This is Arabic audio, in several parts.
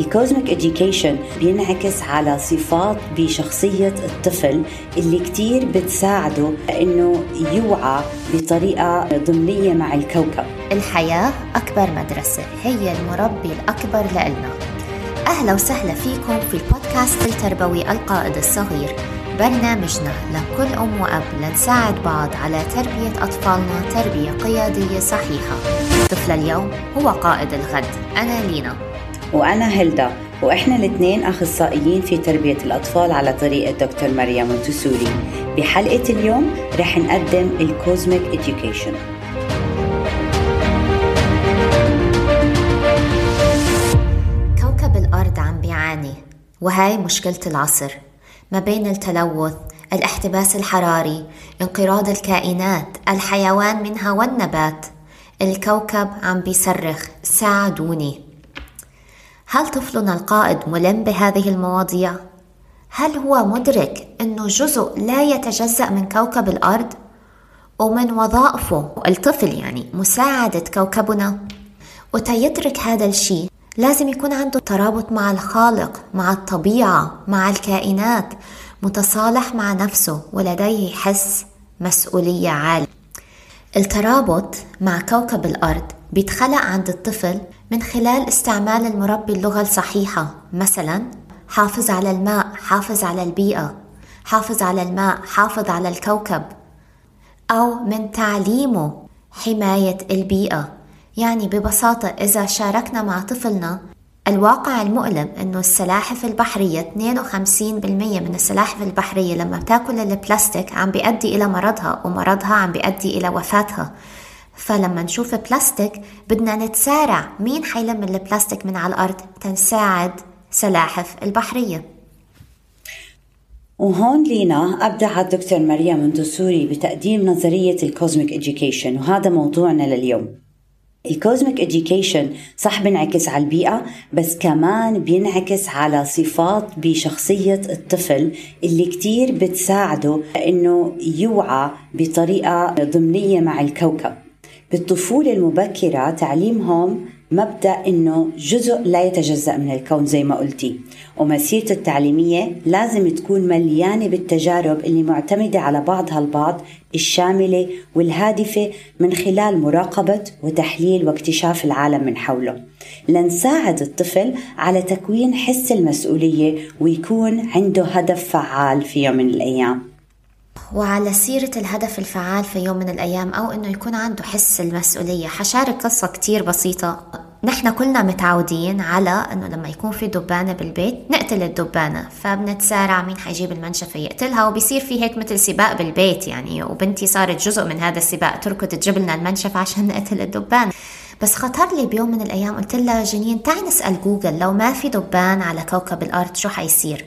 ال cosmic education بينعكس على صفات بشخصية الطفل اللي كتير بتساعده إنه يوعى بطريقة ضمنية مع الكوكب. الحياة أكبر مدرسة هي المربي الأكبر لإلنا. أهلا وسهلا فيكم في البودكاست التربوي القائد الصغير برنامجنا لكل أم وأب لنساعد بعض على تربية أطفالنا تربية قيادية صحيحة. طفل اليوم هو قائد الغد أنا لينا. وأنا هيلدا وإحنا الاثنين أخصائيين في تربية الأطفال على طريقة دكتور مريم مونتسوري. بحلقة اليوم رح نقدم ال cosmic education كوكب الأرض عم بيعاني وهاي مشكلة العصر. ما بين التلوث الاحتباس الحراري انقراض الكائنات الحيوان منها والنبات الكوكب عم بيصرخ ساعدوني. هل طفلنا القائد ملم بهذه المواضيع؟ هل هو مدرك أنه جزء لا يتجزأ من كوكب الأرض؟ ومن وظائفه؟ الطفل يعني مساعدة كوكبنا. وتيدرك هذا الشيء لازم يكون عنده ترابط مع الخالق مع الطبيعة مع الكائنات متصالح مع نفسه ولديه حس مسؤولية عالية. الترابط مع كوكب الأرض بيتخلق عند الطفل من خلال استعمال المربي اللغة الصحيحة. مثلا حافظ على الماء حافظ على البيئة حافظ على الماء حافظ على الكوكب. أو من تعليمه حماية البيئة. يعني ببساطة إذا شاركنا مع طفلنا الواقع المؤلم إنه السلاحف البحرية 52% من السلاحف البحرية لما بتاكل البلاستيك عم بيؤدي إلى مرضها ومرضها عم بيؤدي إلى وفاتها. فلما نشوف بلاستيك بدنا نتسارع مين حيلم البلاستيك من على الأرض؟ تنساعد سلاحف البحرية. وهون لينا أبدع الدكتور مريم مونتسوري بتقديم نظرية ال cosmic education وهذا موضوعنا لليوم. ال cosmic education صح بينعكس على البيئة بس كمان بينعكس على صفات بشخصية الطفل اللي كتير بتساعده إنه يوعى بطريقة ضمنية مع الكوكب. بالطفولة المبكرة تعليمهم مبدأ إنه جزء لا يتجزأ من الكون زي ما قلتي. ومسيرته التعليمية لازم تكون مليانة بالتجارب اللي معتمدة على بعضها البعض الشاملة والهادفة من خلال مراقبة وتحليل واكتشاف العالم من حوله. لنساعد الطفل على تكوين حس المسؤولية ويكون عنده هدف فعال في يوم من الأيام. وعلى سيرة الهدف الفعال في يوم من الأيام أو إنه يكون عنده حس المسؤولية. حشارك قصة كتير بسيطة. نحن كلنا متعودين على إنه لما يكون في دبانة بالبيت نقتل الدبانة فبنتسارع مين حيجيب المنشفة يقتلها وبيصير في هيك مثل سباق بالبيت يعني. وبنتي صارت جزء من هذا السباق تركض تجيب لنا المنشفة عشان نقتل الدبان بس خطر لي بيوم من الأيام قلت لها جنين تعي نسأل جوجل لو ما في دبان على كوكب الأرض شو حيصير؟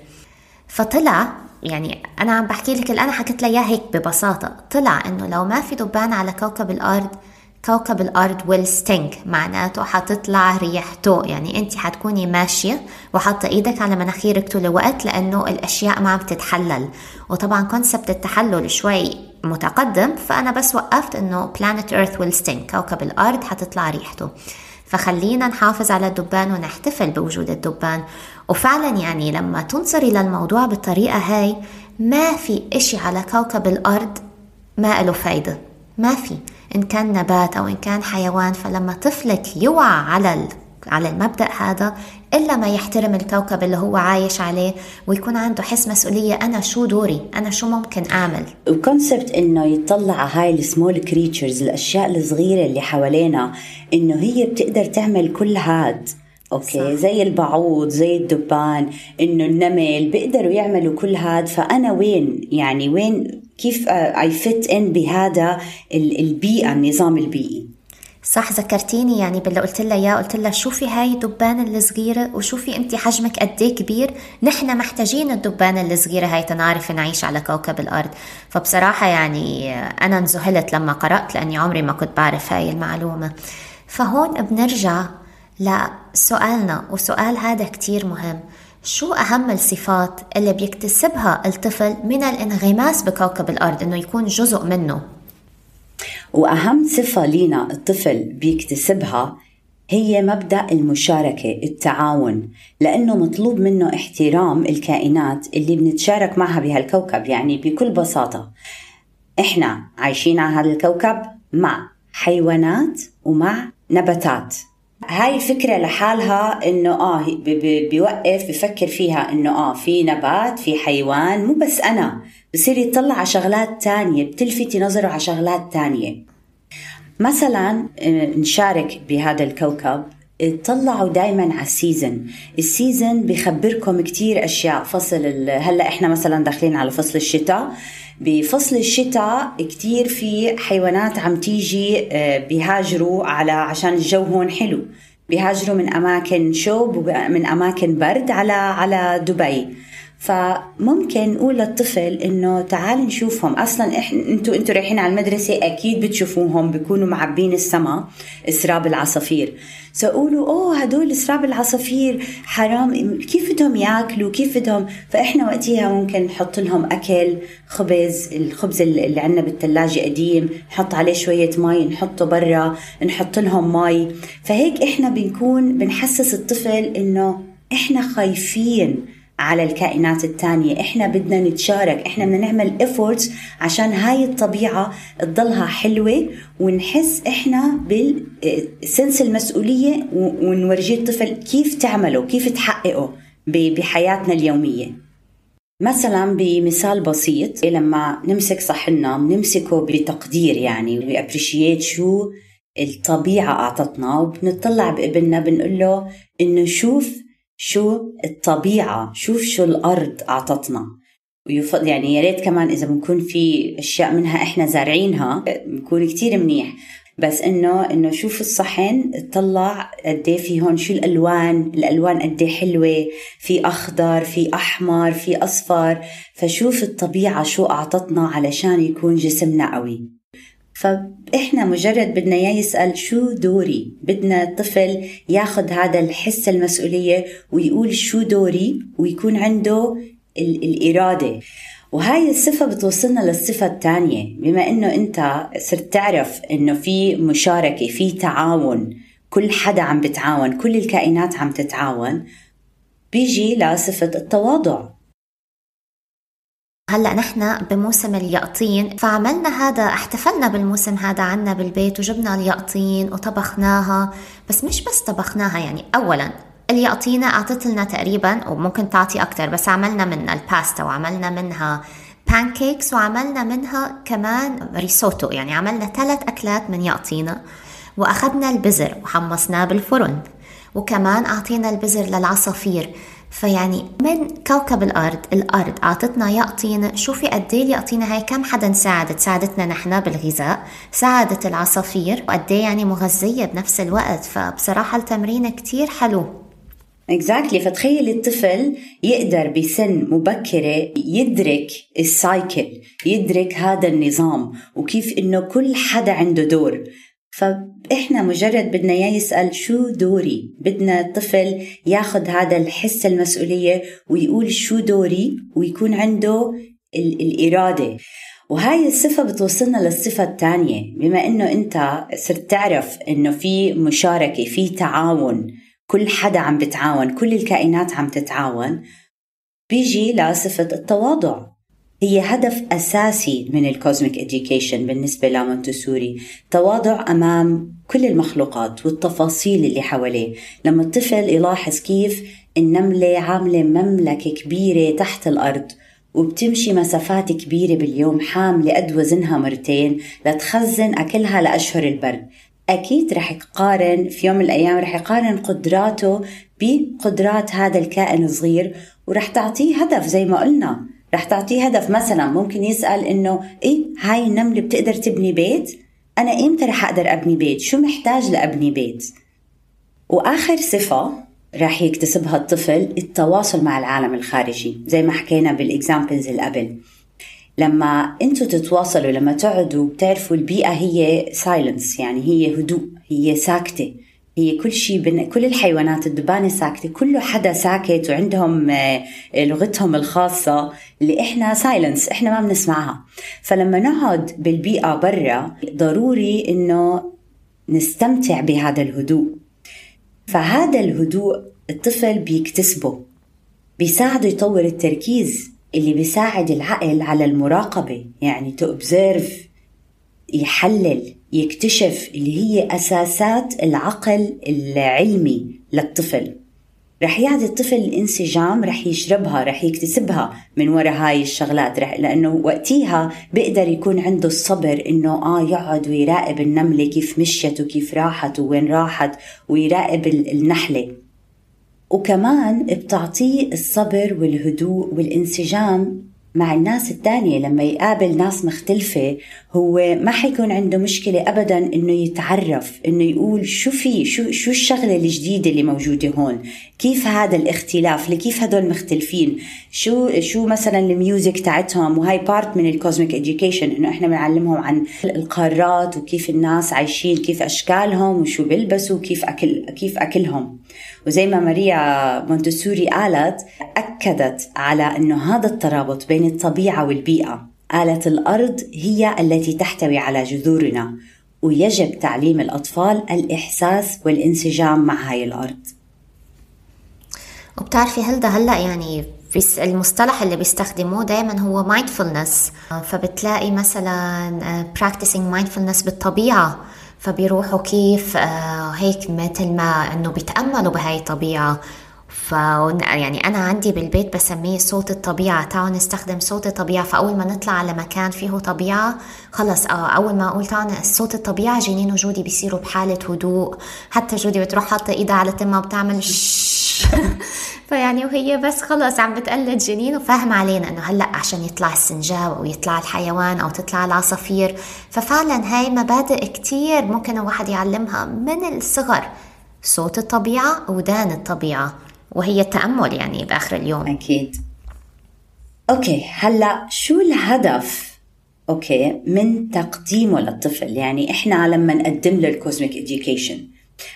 فطلع يعني أنا عم بحكي لك اللي أنا حكيت لها هيك ببساطة. طلع إنه لو ما في دبان على كوكب الأرض كوكب الأرض will stink معناته حتطلع ريحته يعني انت حتكوني ماشية وحاطة إيدك على مناخيرك طول الوقت لأنه الأشياء ما عم تتحلل. وطبعا concept التحلل شوي متقدم فأنا بس وقفت إنه planet Earth will stink كوكب الأرض حتطلع ريحته. فخلينا نحافظ على الدبان ونحتفل بوجود الدبان. وفعلا يعني لما تنظري للموضوع بالطريقة هاي ما في إشي على كوكب الأرض ما له فايدة. ما في. إن كان نبات أو إن كان حيوان فلما طفلك يوعى على على المبدأ هذا إلا ما يحترم الكوكب اللي هو عايش عليه ويكون عنده حس مسؤولية أنا شو دوري؟ أنا شو ممكن أعمل؟ و concept إنه يطلع على هاي ال small creatures الأشياء الصغيرة اللي حوالينا إنه هي بتقدر تعمل كل هاد. okay؟ صح. زي البعوض زي الدبان إنه النمل بيقدروا يعملوا كل هاد. فأنا وين؟ يعني وين؟ كيف I fit in بهذا البيئة النظام البيئي؟ صح ذكرتيني يعني باللي قلت لها إياه قلت لها شوفي هاي الدبانه الصغيرة وشوفي انت حجمك قد إيه كبير. نحن محتاجين الدبانه الصغيرة هاي تنعرف نعيش على كوكب الأرض. فبصراحة يعني أنا انذهلت لما قرأت لأني عمري ما كنت بعرف هاي المعلومة. فهون بنرجع لسؤالنا وسؤال هذا كتير مهم. شو أهم الصفات اللي بيكتسبها الطفل من الانغماس بكوكب الأرض؟ إنه يكون جزء منه. وأهم صفة لينا الطفل بيكتسبها هي مبدأ المشاركة التعاون لأنه مطلوب منه احترام الكائنات اللي بنتشارك معها بهالكوكب يعني بكل بساطة. إحنا عايشين على هذا الكوكب مع حيوانات ومع نباتات. هاي الفكرة لحالها إنه آه بيوقف بفكر فيها إنه آه في نبات في حيوان مو بس أنا بصير يطلع على شغلات تانية بتلفتي نظره على شغلات تانية. مثلا نشارك بهذا الكوكب اطلعوا دائما على ال season. ال season بخبركم كتير أشياء فصل هلأ إحنا مثلا داخلين على فصل الشتاء. بفصل الشتاء كتير في حيوانات عم تيجي آه، بيهاجروا على عشان الجو هون حلو. بيهاجروا من أماكن شوب ومن أماكن برد على على دبي. فممكن نقول للطفل إنه تعال نشوفهم. أصلا إحنا أنتوا أنتوا رايحين على المدرسة أكيد بتشوفوهم بيكونوا معبين السما إسراب العصافير. سأقولوا أوه هدول إسراب العصافير حرام كيف بدهم ياكلوا؟ كيف بدهم؟ فإحنا وقتها ممكن نحط لهم أكل خبز الخبز اللي عندنا بالثلاجه قديم نحط عليه شوية مي نحطه برا نحط لهم مي فهيك إحنا بنكون بنحسس الطفل إنه إحنا خايفين. على الكائنات التانية. إحنا بدنا نتشارك إحنا بدنا نعمل efforts عشان هاي الطبيعة تضلها حلوة ونحس إحنا بالسنس المسؤولية ونورجي الطفل كيف تعمله كيف تحققه بحياتنا اليومية. مثلا بمثال بسيط لما نمسك صحننا بنمسكه بتقدير يعني بأبريشيت شو الطبيعة أعطتنا وبنطلع بإبننا بنقول له إنه شوف شو الطبيعة شوف شو الأرض أعطتنا. ويفضل يعني يا ريت كمان إذا بنكون في أشياء منها إحنا زارعينها بنكون كتير منيح. بس إنه إنه شوف الصحن اطلع قد إيه في هون شو الألوان؟ الألوان قد إيه حلوة؟ في أخضر في أحمر في أصفر. فشوف الطبيعة شو أعطتنا علشان يكون جسمنا قوي. فإحنا مجرد بدنا إياه يسأل شو دوري؟ بدنا الطفل ياخذ هذا الحس المسؤولية ويقول شو دوري ويكون عنده الإرادة. وهاي الصفة بتوصلنا للصفة الثانية. بما إنه أنت صرت تعرف إنه في مشاركة في تعاون كل حدا عم بتعاون كل الكائنات عم تتعاون بيجي لصفة التواضع. هلا نحن بموسم اليقطين فعملنا هذا احتفلنا بالموسم هذا عنا بالبيت وجبنا اليقطين وطبخناها بس مش بس طبخناها يعني اولا اليقطينة أعطت لنا تقريبا وممكن تعطي أكثر بس عملنا منها الباستا وعملنا منها pancakes وعملنا منها كمان ريسوتو يعني عملنا ثلاث أكلات من يقطينة وأخذنا البزر وحمصناه بالفرن وكمان أعطينا البزر للعصافير. فيعني من كوكب الأرض الأرض أعطتنا يقطين شوفي قد إيه اليقطينه هاي كم حدا ساعدت ساعدتنا نحن بالغذاء ساعدت العصافير وقد إيه يعني مغذية بنفس الوقت فبصراحة التمرين كتير حلو Exactly. فتخيل الطفل يقدر بسن مبكرة يدرك ال cycle يدرك هذا النظام وكيف إنه كل حدا عنده دور فإحنا مجرد بدنا إياه يسأل شو دوري؟ بدنا الطفل ياخذ هذا الحس المسؤولية ويقول شو دوري؟ ويكون عنده الإرادة. وهاي الصفة بتوصلنا للصفة الثانية. بما إنه أنت صرت تعرف إنه في مشاركة في تعاون كل حدا عم بتعاون كل الكائنات عم تتعاون بيجي لصفة التواضع. هي هدف أساسي من ال cosmic education بالنسبة لمونتسوري تواضع أمام كل المخلوقات والتفاصيل اللي حواليه. لما الطفل يلاحظ كيف النملة عاملة مملكة كبيرة تحت الأرض وبتمشي مسافات كبيرة باليوم حاملة قد وزنها مرتين لتخزن أكلها لأشهر البرد أكيد رح يقارن في يوم من الأيام رح يقارن قدراته بقدرات هذا الكائن الصغير ورح تعطيه هدف زي ما قلنا. رح تعطيه هدف مثلا ممكن يسأل إنه إيه هاي النملة بتقدر تبني بيت؟ أنا إمتى رح أقدر أبني بيت؟ شو محتاج لأبني بيت؟ وآخر صفة راح يكتسبها الطفل التواصل مع العالم الخارجي زي ما حكينا بال examples اللي قبل. لما أنتوا تتواصلوا لما تقعدوا بتعرفوا البيئة هي silence يعني هي هدوء هي ساكتة. هي كل شيء بن... كل الحيوانات الدبانة ساكتة كله حدا ساكت وعندهم آه، لغتهم الخاصة اللي إحنا سايلنس إحنا ما بنسمعها. فلما نقعد بالبيئة برا ضروري إنه نستمتع بهذا الهدوء. فهذا الهدوء الطفل بيكتسبه بيساعده يطور التركيز اللي بيساعد العقل على المراقبة. يعني تأبزيرف يحلل. يكتشف اللي هي أساسات العقل العلمي للطفل. رح يعطي الطفل الانسجام رح يشربها رح يكتسبها من وراء هاي الشغلات. رح لأنه وقتيها بيقدر يكون عنده الصبر إنه آه يقعد ويراقب النملة كيف مشيت وكيف راحت وين راحت ويراقب النحلة. وكمان بتعطيه الصبر والهدوء والانسجام مع الناس الثانية لما يقابل ناس مختلفة هو ما حيكون عنده مشكلة أبدا إنه يتعرف إنه يقول شو في شو شو الشغلة الجديدة اللي موجودة هون؟ كيف هذا الاختلاف؟ لكيف هدول مختلفين؟ شو شو مثلا ال music تاعتهم؟ وهاي part من ال cosmic education إنه إحنا بنعلمهم عن القارات وكيف الناس عايشين كيف أشكالهم وشو بيلبسوا كيف أكل كيف أكلهم. وزي ما ماريا مونتسوري قالت أكدت على أنه هذا الترابط بين الطبيعة والبيئة. آلة الأرض هي التي تحتوي على جذورنا ويجب تعليم الأطفال الإحساس والانسجام مع هاي الأرض. وبتعرفي هلدا هلأ يعني المصطلح اللي بيستخدموه دائما هو mindfulness. فبتلاقي مثلا practicing mindfulness بالطبيعة. فبيروحوا كيف آه، هيك مثل ما إنه بيتأملوا بهاي الطبيعة. ف يعني أنا عندي بالبيت بسميه صوت الطبيعة. تعالوا نستخدم صوت الطبيعة. فأول ما نطلع على مكان فيه طبيعة خلص آه، أول ما أقول تعالوا صوت الطبيعة جنين وجودي بيصيروا بحالة هدوء. حتى جودي بتروح حاطة إيدها على تمها وبتعمل فيعني وهي بس خلص عم بتقلد جنين وفاهم علينا إنه هلأ عشان يطلع السنجاب أو يطلع الحيوان أو تطلع العصافير. ففعلا هاي مبادئ كتير ممكن الواحد يعلمها من الصغر. صوت الطبيعة ودان الطبيعة. وهي التأمل يعني بآخر اليوم. أكيد. okay هلا شو الهدف؟ okay من تقديمه للطفل. يعني إحنا لما نقدم له ال cosmic education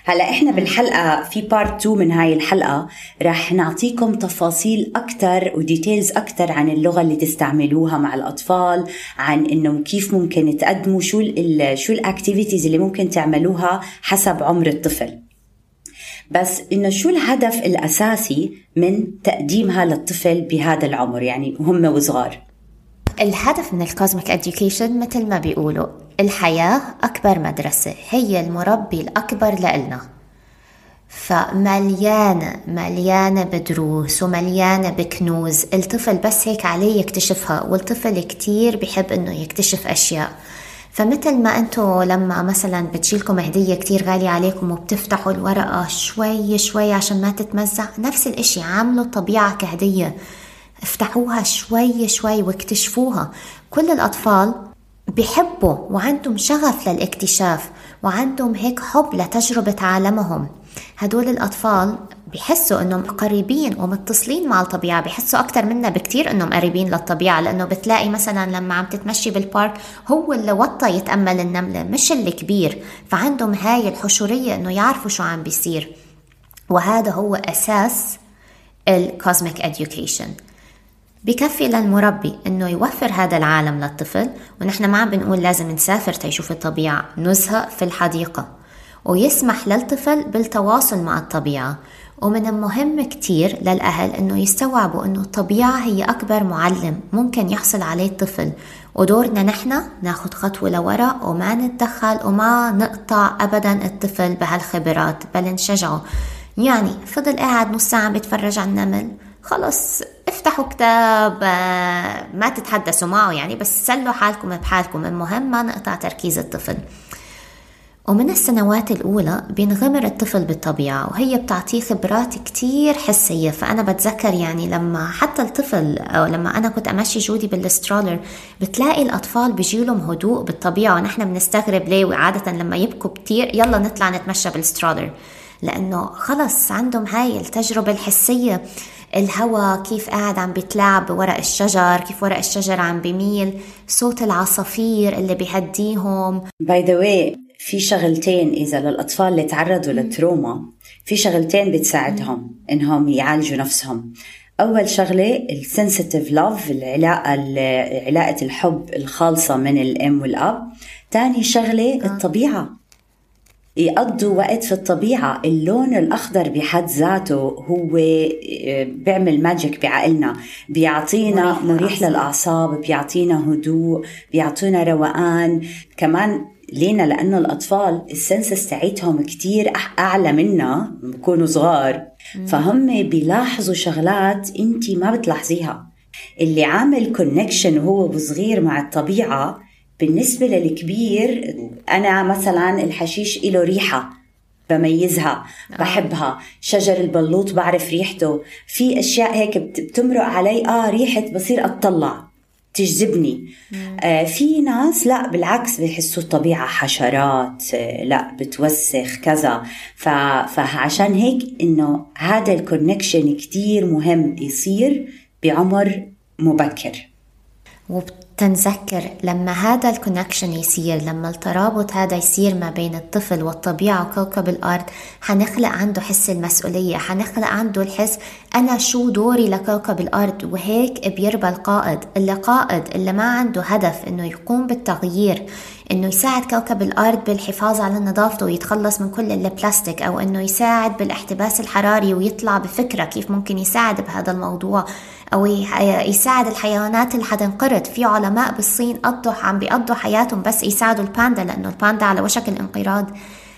هلا إحنا بالحلقة في part 2 من هاي الحلقة رح نعطيكم تفاصيل أكثر و details أكثر عن اللغة اللي تستعملوها مع الأطفال عن انه كيف ممكن تقدموا شو ال شو ال activities اللي ممكن تعملوها حسب عمر الطفل. بس إنه شو الهدف الأساسي من تقديمها للطفل بهذا العمر؟ يعني هم وصغار. الهدف من ال cosmic education مثل ما بيقولوا الحياة أكبر مدرسة هي المربي الأكبر لإلنا. فمليانة مليانة بدروس ومليانة بكنوز الطفل بس هيك عليه يكتشفها والطفل كتير بحب إنه يكتشف أشياء. فمثل ما أنتو لما مثلا بتجيلكم هدية كتير غالية عليكم وبتفتحوا الورقة شوي شوي عشان ما تتمزع نفس الإشي عاملوا الطبيعة كهدية. افتحوها شوي شوي واكتشفوها. كل الأطفال بحبوا وعندهم شغف للاكتشاف وعندهم هيك حب لتجربة عالمهم. هدول الأطفال بحسوا إنهم قريبين ومتصلين مع الطبيعة بحسوا أكثر منا بكتير إنهم قريبين للطبيعة لأنه بتلاقي مثلا لما عم تتمشي بالبارك هو اللي وطى يتأمل النملة مش الكبير فعندهم هاي الحشورية إنه يعرفوا شو عم بيصير. وهذا هو أساس الكوزميك education. بكفي للمربي إنه يوفر هذا العالم للطفل ونحن ما عم بنقول لازم نسافر تيشوف الطبيعة نزهة في الحديقة ويسمح للطفل بالتواصل مع الطبيعة. ومن المهم كتير للأهل أنه يستوعبوا أنه الطبيعة هي أكبر معلم ممكن يحصل عليه الطفل. ودورنا نحن ناخد خطوة لورا وما نتدخل وما نقطع أبدا الطفل بهالخبرات بل نشجعه. يعني فضل قاعد نص ساعة بيتفرج على النمل. خلص افتحوا كتاب آه، ما تتحدثوا معه يعني بس سلوا حالكم بحالكم. المهم ما نقطع تركيز الطفل. ومن السنوات الأولى بينغمر الطفل بالطبيعة وهي بتعطيه خبرات كتير حسية. فأنا بتذكر يعني لما حتى الطفل أو لما أنا كنت أمشي جودي بال stroller بتلاقي الأطفال بيجيلهم هدوء بالطبيعة ونحن بنستغرب ليه؟ وعادة لما يبكوا كتير يلا نطلع نتمشى بال stroller. لأنه خلص عندهم هاي التجربة الحسية. الهواء كيف قاعد عم بيتلاعب بورق الشجر كيف ورق الشجر عم بيميل صوت العصافير اللي بيهديهم. by the way في شغلتين إذا للأطفال اللي تعرضوا لل trauma في شغلتين بتساعدهم إنهم يعالجوا نفسهم. أول شغلة ال sensitive love العلاقة علاقة الحب الخالصة من الأم والأب. ثاني شغلة آه. الطبيعة. يقضوا وقت في الطبيعة. اللون الأخضر بحد ذاته هو آه، بيعمل ماجيك بعقلنا. بيعطينا مريح, للأعصاب. بيعطينا هدوء بيعطينا روقان. كمان لينا لأنه الأطفال السنسس تاعتهم كتير أعلى منا بكونوا صغار. فهم بيلاحظوا شغلات انت ما بتلاحظيها. اللي عامل connection وهو صغير مع الطبيعة بالنسبة للكبير أنا مثلا الحشيش له ريحة بميزها آه. بحبها. شجر البلوط بعرف ريحته. في أشياء هيك بتمرق علي آه ريحة بصير أطلع تجذبني. آه في ناس لا بالعكس بيحسوا الطبيعة حشرات آه لا بتوسخ كذا. فعشان هيك إنه هذا ال connection كتير مهم يصير بعمر مبكر. تنذكر لما هذا ال connection يصير لما الترابط هذا يصير ما بين الطفل والطبيعة وكوكب الأرض حنخلق عنده حس المسؤولية حنخلق عنده الحس أنا شو دوري لكوكب الأرض؟ وهيك بيربى القائد. اللي قائد اللي ما عنده هدف إنه يقوم بالتغيير إنه يساعد كوكب الأرض بالحفاظ على نظافته ويتخلص من كل البلاستيك أو إنه يساعد بالإحتباس الحراري ويطلع بفكرة كيف ممكن يساعد بهذا الموضوع. أو يساعد الحيوانات اللي حتنقرض. في علماء بالصين قضوا عم بيقضوا حياتهم بس يساعدوا الباندا لأنه الباندا على وشك الانقراض.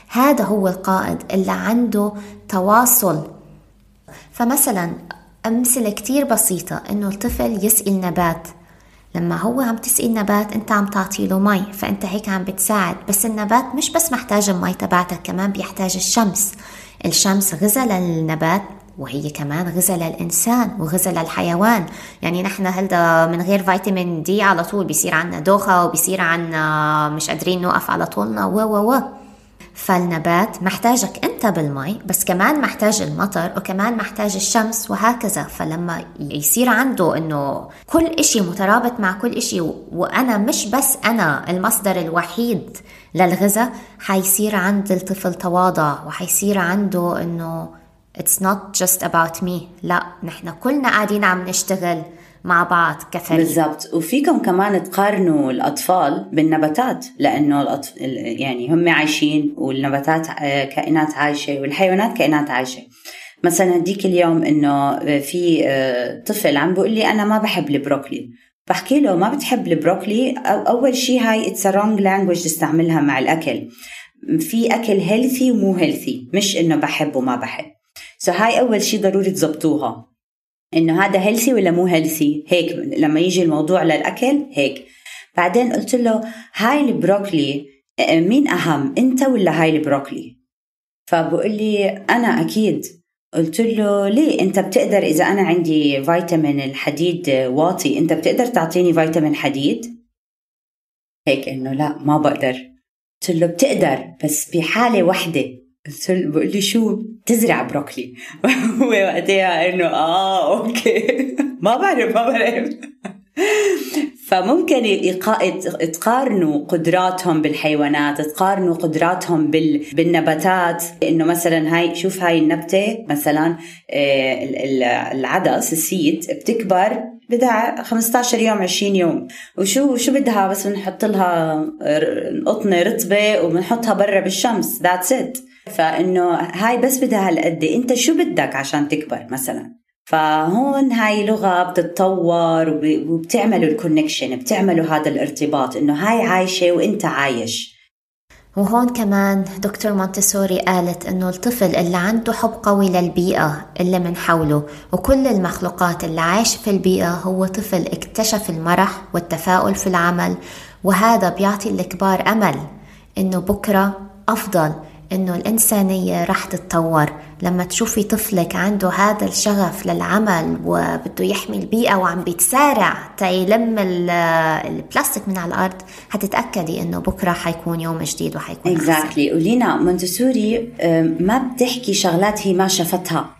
هذا هو القائد اللي عنده تواصل. فمثلا أمثلة كتير بسيطة إنه الطفل يسقي النبات لما هو عم تسقي النبات أنت عم تعطي له مي فأنت هيك عم بتساعد. بس النبات مش بس محتاج المي تبعتك كمان بيحتاج الشمس. الشمس غذاء للنبات. وهي كمان غذاء للإنسان وغذاء للحيوان يعني نحن هلدا من غير فيتامين دي على طول بيصير عنا دوخة وبيصير عنا مش قادرين نوقف على طولنا. و و و. فالنبات محتاجك أنت بالمي بس كمان محتاج المطر وكمان محتاج الشمس وهكذا. فلما يصير عنده إنه كل إشي مترابط مع كل إشي وأنا مش بس أنا المصدر الوحيد للغذاء حيصير عند الطفل تواضع وحيصير عنده إنه it's not just about me. لا نحن كلنا قاعدين عم نشتغل مع بعض كفريق. بالضبط. وفيكم كمان تقارنوا الأطفال بالنباتات لأنه الأطف... يعني هم عايشين والنباتات آه، كائنات عايشة والحيوانات كائنات عايشة. مثلا هديك اليوم إنه في آه، طفل عم بيقول لي أنا ما بحب البروكلي. بحكي له ما بتحب ال broccoli؟ أول شيء هاي it's wrong language تستعملها مع الأكل. في أكل healthy ومو healthy مش إنه بحب وما بحب. so هاي أول شيء ضروري تزبطوها إنه هذا healthy ولا مو healthy هيك لما يجي الموضوع للأكل هيك. بعدين قلت له هاي ال broccoli مين أهم أنت ولا هاي ال broccoli؟ فبقول لي أنا أكيد. قلت له ليه؟ أنت بتقدر إذا أنا عندي فيتامين الحديد واطي أنت بتقدر تعطيني فيتامين حديد؟ هيك إنه لا ما بقدر. قلت له بتقدر بس بحالة وحدة. قلت له بقول لي شو تزرع broccoli؟ هو وقتها إنه آه okay. ما بعرف ما بعرف. فممكن تقارنوا قدراتهم بالحيوانات تقارنوا قدراتهم بالنباتات. إنه مثلا هاي شوف هاي النبتة مثلا آه، العدس ال seed بتكبر بدها 15 يوم 20 يوم. وشو شو بدها؟ بس بنحط لها قطنه رطبة وبنحطها برا بالشمس. that's it فإنه هاي بس بدها هالقد. أنت شو بدك عشان تكبر مثلا؟ فهون هاي لغة بتتطور وبتعمله ال connection بتعمله هذا الارتباط إنه هاي عايشة وإنت عايش. وهون كمان دكتور مونتسوري قالت إنه الطفل اللي عنده حب قوي للبيئة اللي من حوله وكل المخلوقات اللي عايش في البيئة هو طفل اكتشف المرح والتفاؤل في العمل وهذا بيعطي الكبار أمل إنه بكرة أفضل إنه الانسانيه رح تتطور. لما تشوفي طفلك عنده هذا الشغف للعمل وبده يحمي البيئة وعم بيتسارع تيلم البلاستيك من على الأرض حتتأكدي إنه بكرة حيكون يوم جديد وحيكون اكزاكتلي exactly. ولينا مونتسوري ما بتحكي شغلات هي ما شافتها.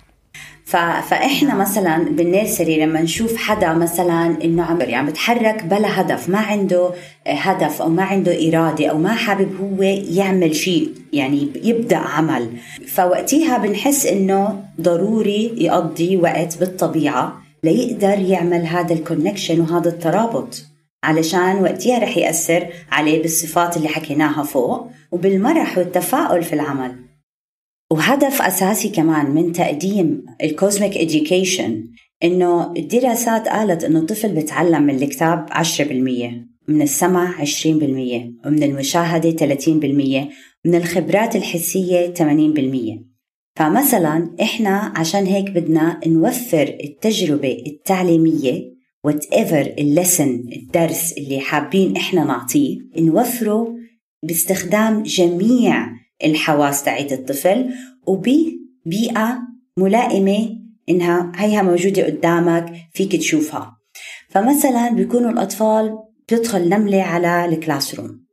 فإحنا مثلا بالنيرسري لما نشوف حدا مثلا إنه عم يعني بتحرك بلا هدف ما عنده هدف أو ما عنده إرادة أو ما حابب هو يعمل شيء يعني يبدأ عمل. فوقتها بنحس إنه ضروري يقضي وقت بالطبيعة ليقدر يعمل هذا الكونكشن وهذا الترابط. علشان وقتها رح يأثر عليه بالصفات اللي حكيناها فوق وبالمرح والتفاؤل في العمل. وهدف أساسي كمان من تقديم ال cosmic education إنه الدراسات قالت إنه الطفل بتعلم من الكتاب 10% من السمع 20% ومن المشاهدة 30% من الخبرات الحسية 80% فمثلا إحنا عشان هيك بدنا نوفر التجربة التعليمية whatever ال lesson الدرس اللي حابين إحنا نعطيه نوفره باستخدام جميع الحواس تاعت الطفل وببيئة ملائمة إنها هيها موجودة قدامك فيك تشوفها. فمثلا بيكونوا الأطفال بتدخل نملة على ال classroom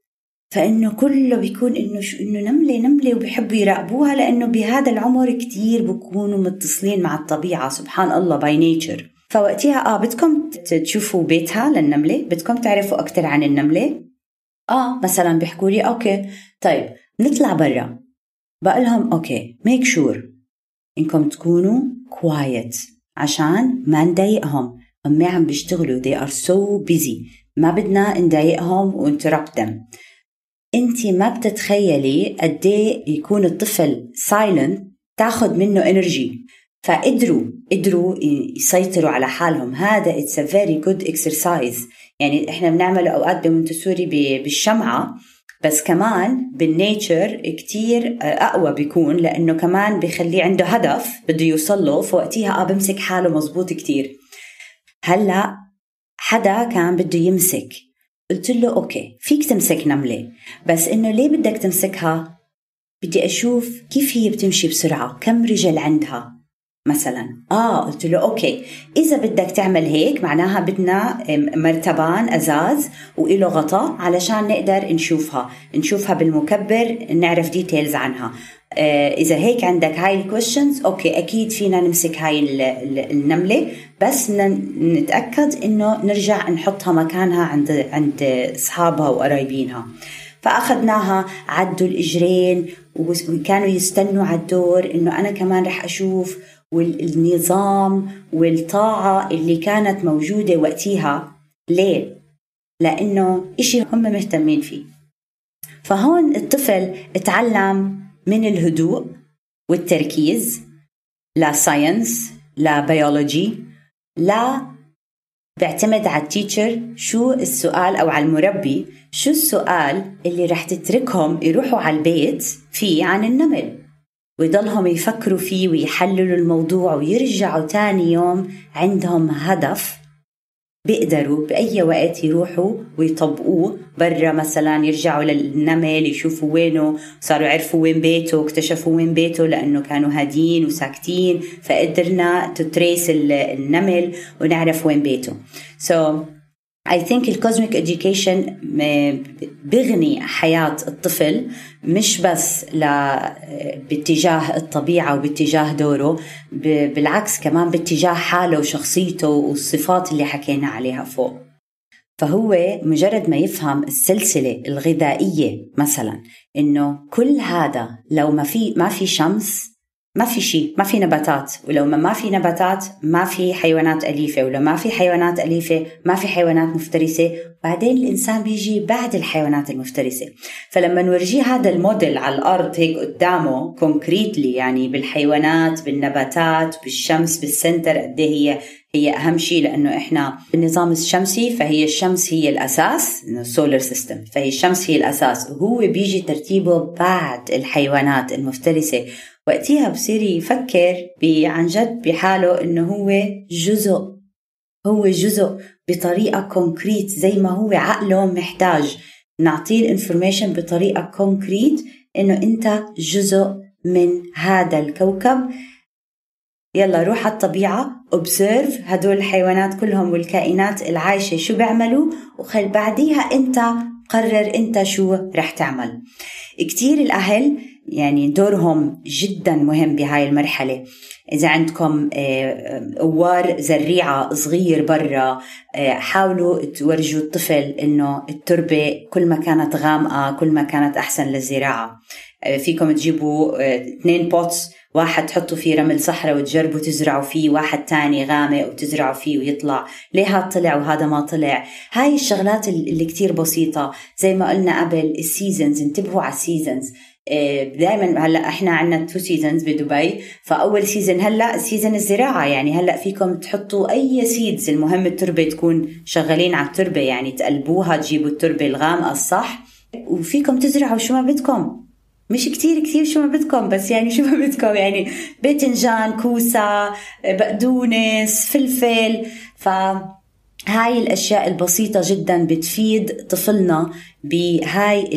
فإنه كله بيكون إنه شو إنه نملة نملة وبيحبوا يراقبوها لأنه بهذا العمر كتير بكونوا متصلين مع الطبيعة. سبحان الله by nature فوقتها آه بدكم تشوفوا بيتها للنملة؟ بدكم تعرفوا أكثر عن النملة؟ آه مثلا بيحكوا لي okay طيب نطلع برا. بقول لهم أوكي make sure إنكم تكونوا quiet عشان ما نضايقهم. هم عم بيشتغلوا they are so busy. ما بدنا نضايقهم و interrupt them. انت ما بتتخيلي قد إيه يكون الطفل silent تاخذ منه energy فقدروا قدروا يسيطروا على حالهم. هذا it's a very good exercise يعني إحنا بنعمل أوقات بمونتسوري بالشمعة. بس كمان بال nature كتير أقوى بيكون لأنه كمان بخليه عنده هدف بده يوصل له فوقتها آه بمسك حاله مزبوط كتير. هلأ حدا كان بده يمسك. قلت له okay فيك تمسك نملة بس إنه ليه بدك تمسكها؟ بدي أشوف كيف هي بتمشي بسرعة كم رجل عندها؟ مثلا. آه قلت له okay. إذا بدك تعمل هيك معناها بدنا مرتبان أزاز وإله غطاء علشان نقدر نشوفها. نشوفها بالمكبر نعرف details عنها. آه إذا هيك عندك هاي ال questions okay أكيد فينا نمسك هاي النملة. بس نتأكد إنه نرجع نحطها مكانها عند عند أصحابها وقرايبينها. فأخذناها عدوا الإجرين وكانوا يستنوا على الدور إنه أنا كمان رح أشوف والنظام والطاعة اللي كانت موجودة وقتها ليه؟ لأنه إشي هم مهتمين فيه. فهون الطفل اتعلم من الهدوء والتركيز ل science ل biology لا على ال teacher شو السؤال أو على المربي شو السؤال اللي رح تتركهم يروحوا على البيت فيه عن النمل. ويضلهم يفكروا فيه ويحللوا الموضوع ويرجعوا تاني يوم عندهم هدف بيقدروا بأي وقت يروحوا ويطبقوه. برا مثلا يرجعوا للنمل يشوفوا وينه صاروا يعرفوا وين بيته اكتشفوا وين بيته لأنه كانوا هادين وساكتين فقدرنا تتريس النمل ونعرف وين بيته. So I think الكوزميك education بغني حياة الطفل مش بس ل باتجاه الطبيعة وباتجاه دوره بالعكس كمان باتجاه حاله وشخصيته والصفات اللي حكينا عليها فوق. فهو مجرد ما يفهم السلسلة الغذائية مثلا إنه كل هذا لو ما في ما في شمس ما في شيء ما في نباتات. ولو ما, في نباتات ما في حيوانات أليفة. ولو ما في حيوانات أليفة ما في حيوانات مفترسة. بعدين الإنسان بيجي بعد الحيوانات المفترسة. فلما نورجيه هذا الموديل على الأرض هيك قدامه concretely يعني بالحيوانات بالنباتات بالشمس بال center قد إيه هي هي أهم شيء. لأنه إحنا بالنظام الشمسي فهي الشمس هي الأساس ال solar system فهي الشمس هي الأساس. وهو بيجي ترتيبه بعد الحيوانات المفترسة. وقتها بصير يفكر عن جد بحاله إنه هو جزء. هو جزء بطريقة concrete زي ما هو عقله محتاج. نعطيه ال information بطريقة concrete إنه أنت جزء من هذا الكوكب. يلا روح على الطبيعة observe هدول الحيوانات كلهم والكائنات العايشة شو بيعملوا وخل بعديها أنت قرر أنت شو رح تعمل. كتير الأهل يعني دورهم جدا مهم بهاي المرحلة. إذا عندكم قوار آه، زريعة صغير برا آه، حاولوا تورجوا الطفل إنه التربة كل ما كانت غامقة كل ما كانت أحسن للزراعة. آه، فيكم تجيبوا اثنين pots واحد تحطوا فيه رمل صحراء وتجربوا تزرعوا فيه واحد تاني غامق وتزرعوا فيه ويطلع. ليه هذا طلع وهذا ما طلع؟ هاي الشغلات اللي كتير بسيطة. زي ما قلنا قبل ال seasons انتبهوا على ال seasons دائما هلأ إحنا عندنا two seasons بدبي فأول season هلأ season الزراعة. يعني هلأ فيكم تحطوا أي seeds المهم التربة تكون شغالين على التربة. يعني تقلبوها تجيبوا التربة الغامقه الصح. وفيكم تزرعوا شو ما بدكم. مش كتير كتير شو ما بدكم بس يعني شو ما بدكم. يعني باذنجان كوسة بقدونس فلفل. ف هاي الأشياء البسيطة جدا بتفيد طفلنا بهاي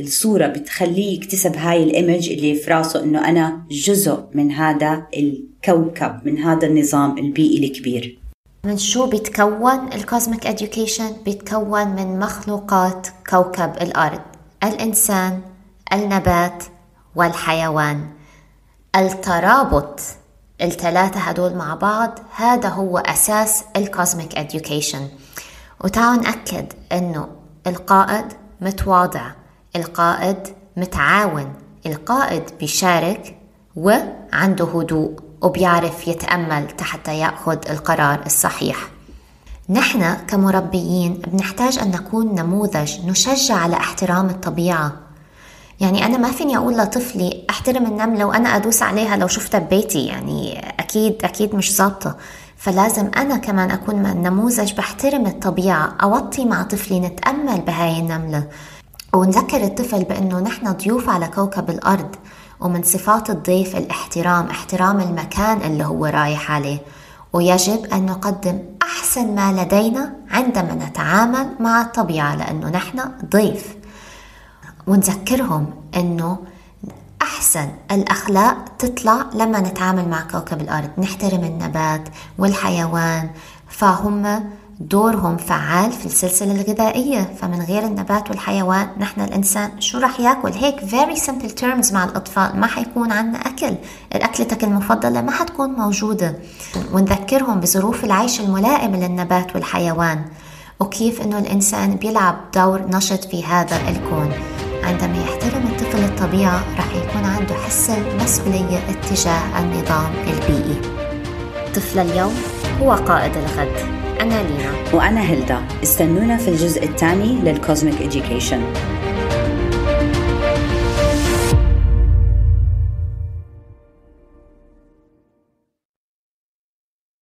الصورة بتخليه يكتسب هاي ال image اللي في راسه إنه أنا جزء من هذا الكوكب من هذا النظام البيئي الكبير. من شو بيتكون ال cosmic education بيتكون من مخلوقات كوكب الأرض الإنسان النبات والحيوان. الترابط. الثلاثة هدول مع بعض هذا هو أساس ال cosmic education. وتعالوا نأكد أنه القائد متواضع القائد متعاون القائد بيشارك وعنده هدوء وبيعرف يتأمل حتى يأخذ القرار الصحيح. نحن كمربيين بنحتاج أن نكون نموذج نشجع على احترام الطبيعة يعني أنا ما فيني أقول لطفلي أحترم النملة وأنا أدوس عليها لو شفتها ببيتي يعني أكيد أكيد مش ظابطة. فلازم أنا كمان أكون نموذج بحترم الطبيعة أوطي مع طفلي نتأمل بهاي النملة. ونذكر الطفل بأنه نحن ضيوف على كوكب الأرض ومن صفات الضيف الاحترام احترام المكان اللي هو رايح عليه. ويجب أن نقدم أحسن ما لدينا عندما نتعامل مع الطبيعة لأنه نحن ضيف. ونذكرهم إنه أحسن الأخلاق تطلع لما نتعامل مع كوكب الأرض. نحترم النبات والحيوان فهم دورهم فعال في السلسلة الغذائية. فمن غير النبات والحيوان نحن الإنسان شو رح ياكل؟ هيك very simple terms مع الأطفال. ما حيكون عنا أكل. أكلتك المفضلة ما حتكون موجودة. ونذكرهم بظروف العيش الملائمة للنبات والحيوان. وكيف أنه الإنسان بيلعب دور نشط في هذا الكون. عندما يحترم الطفل الطبيعة رح يكون عنده حس المسؤولية اتجاه النظام البيئي. طفل اليوم هو قائد الغد. أنا لينا. وأنا هيلدا. استنونا في الجزء الثاني لل cosmic education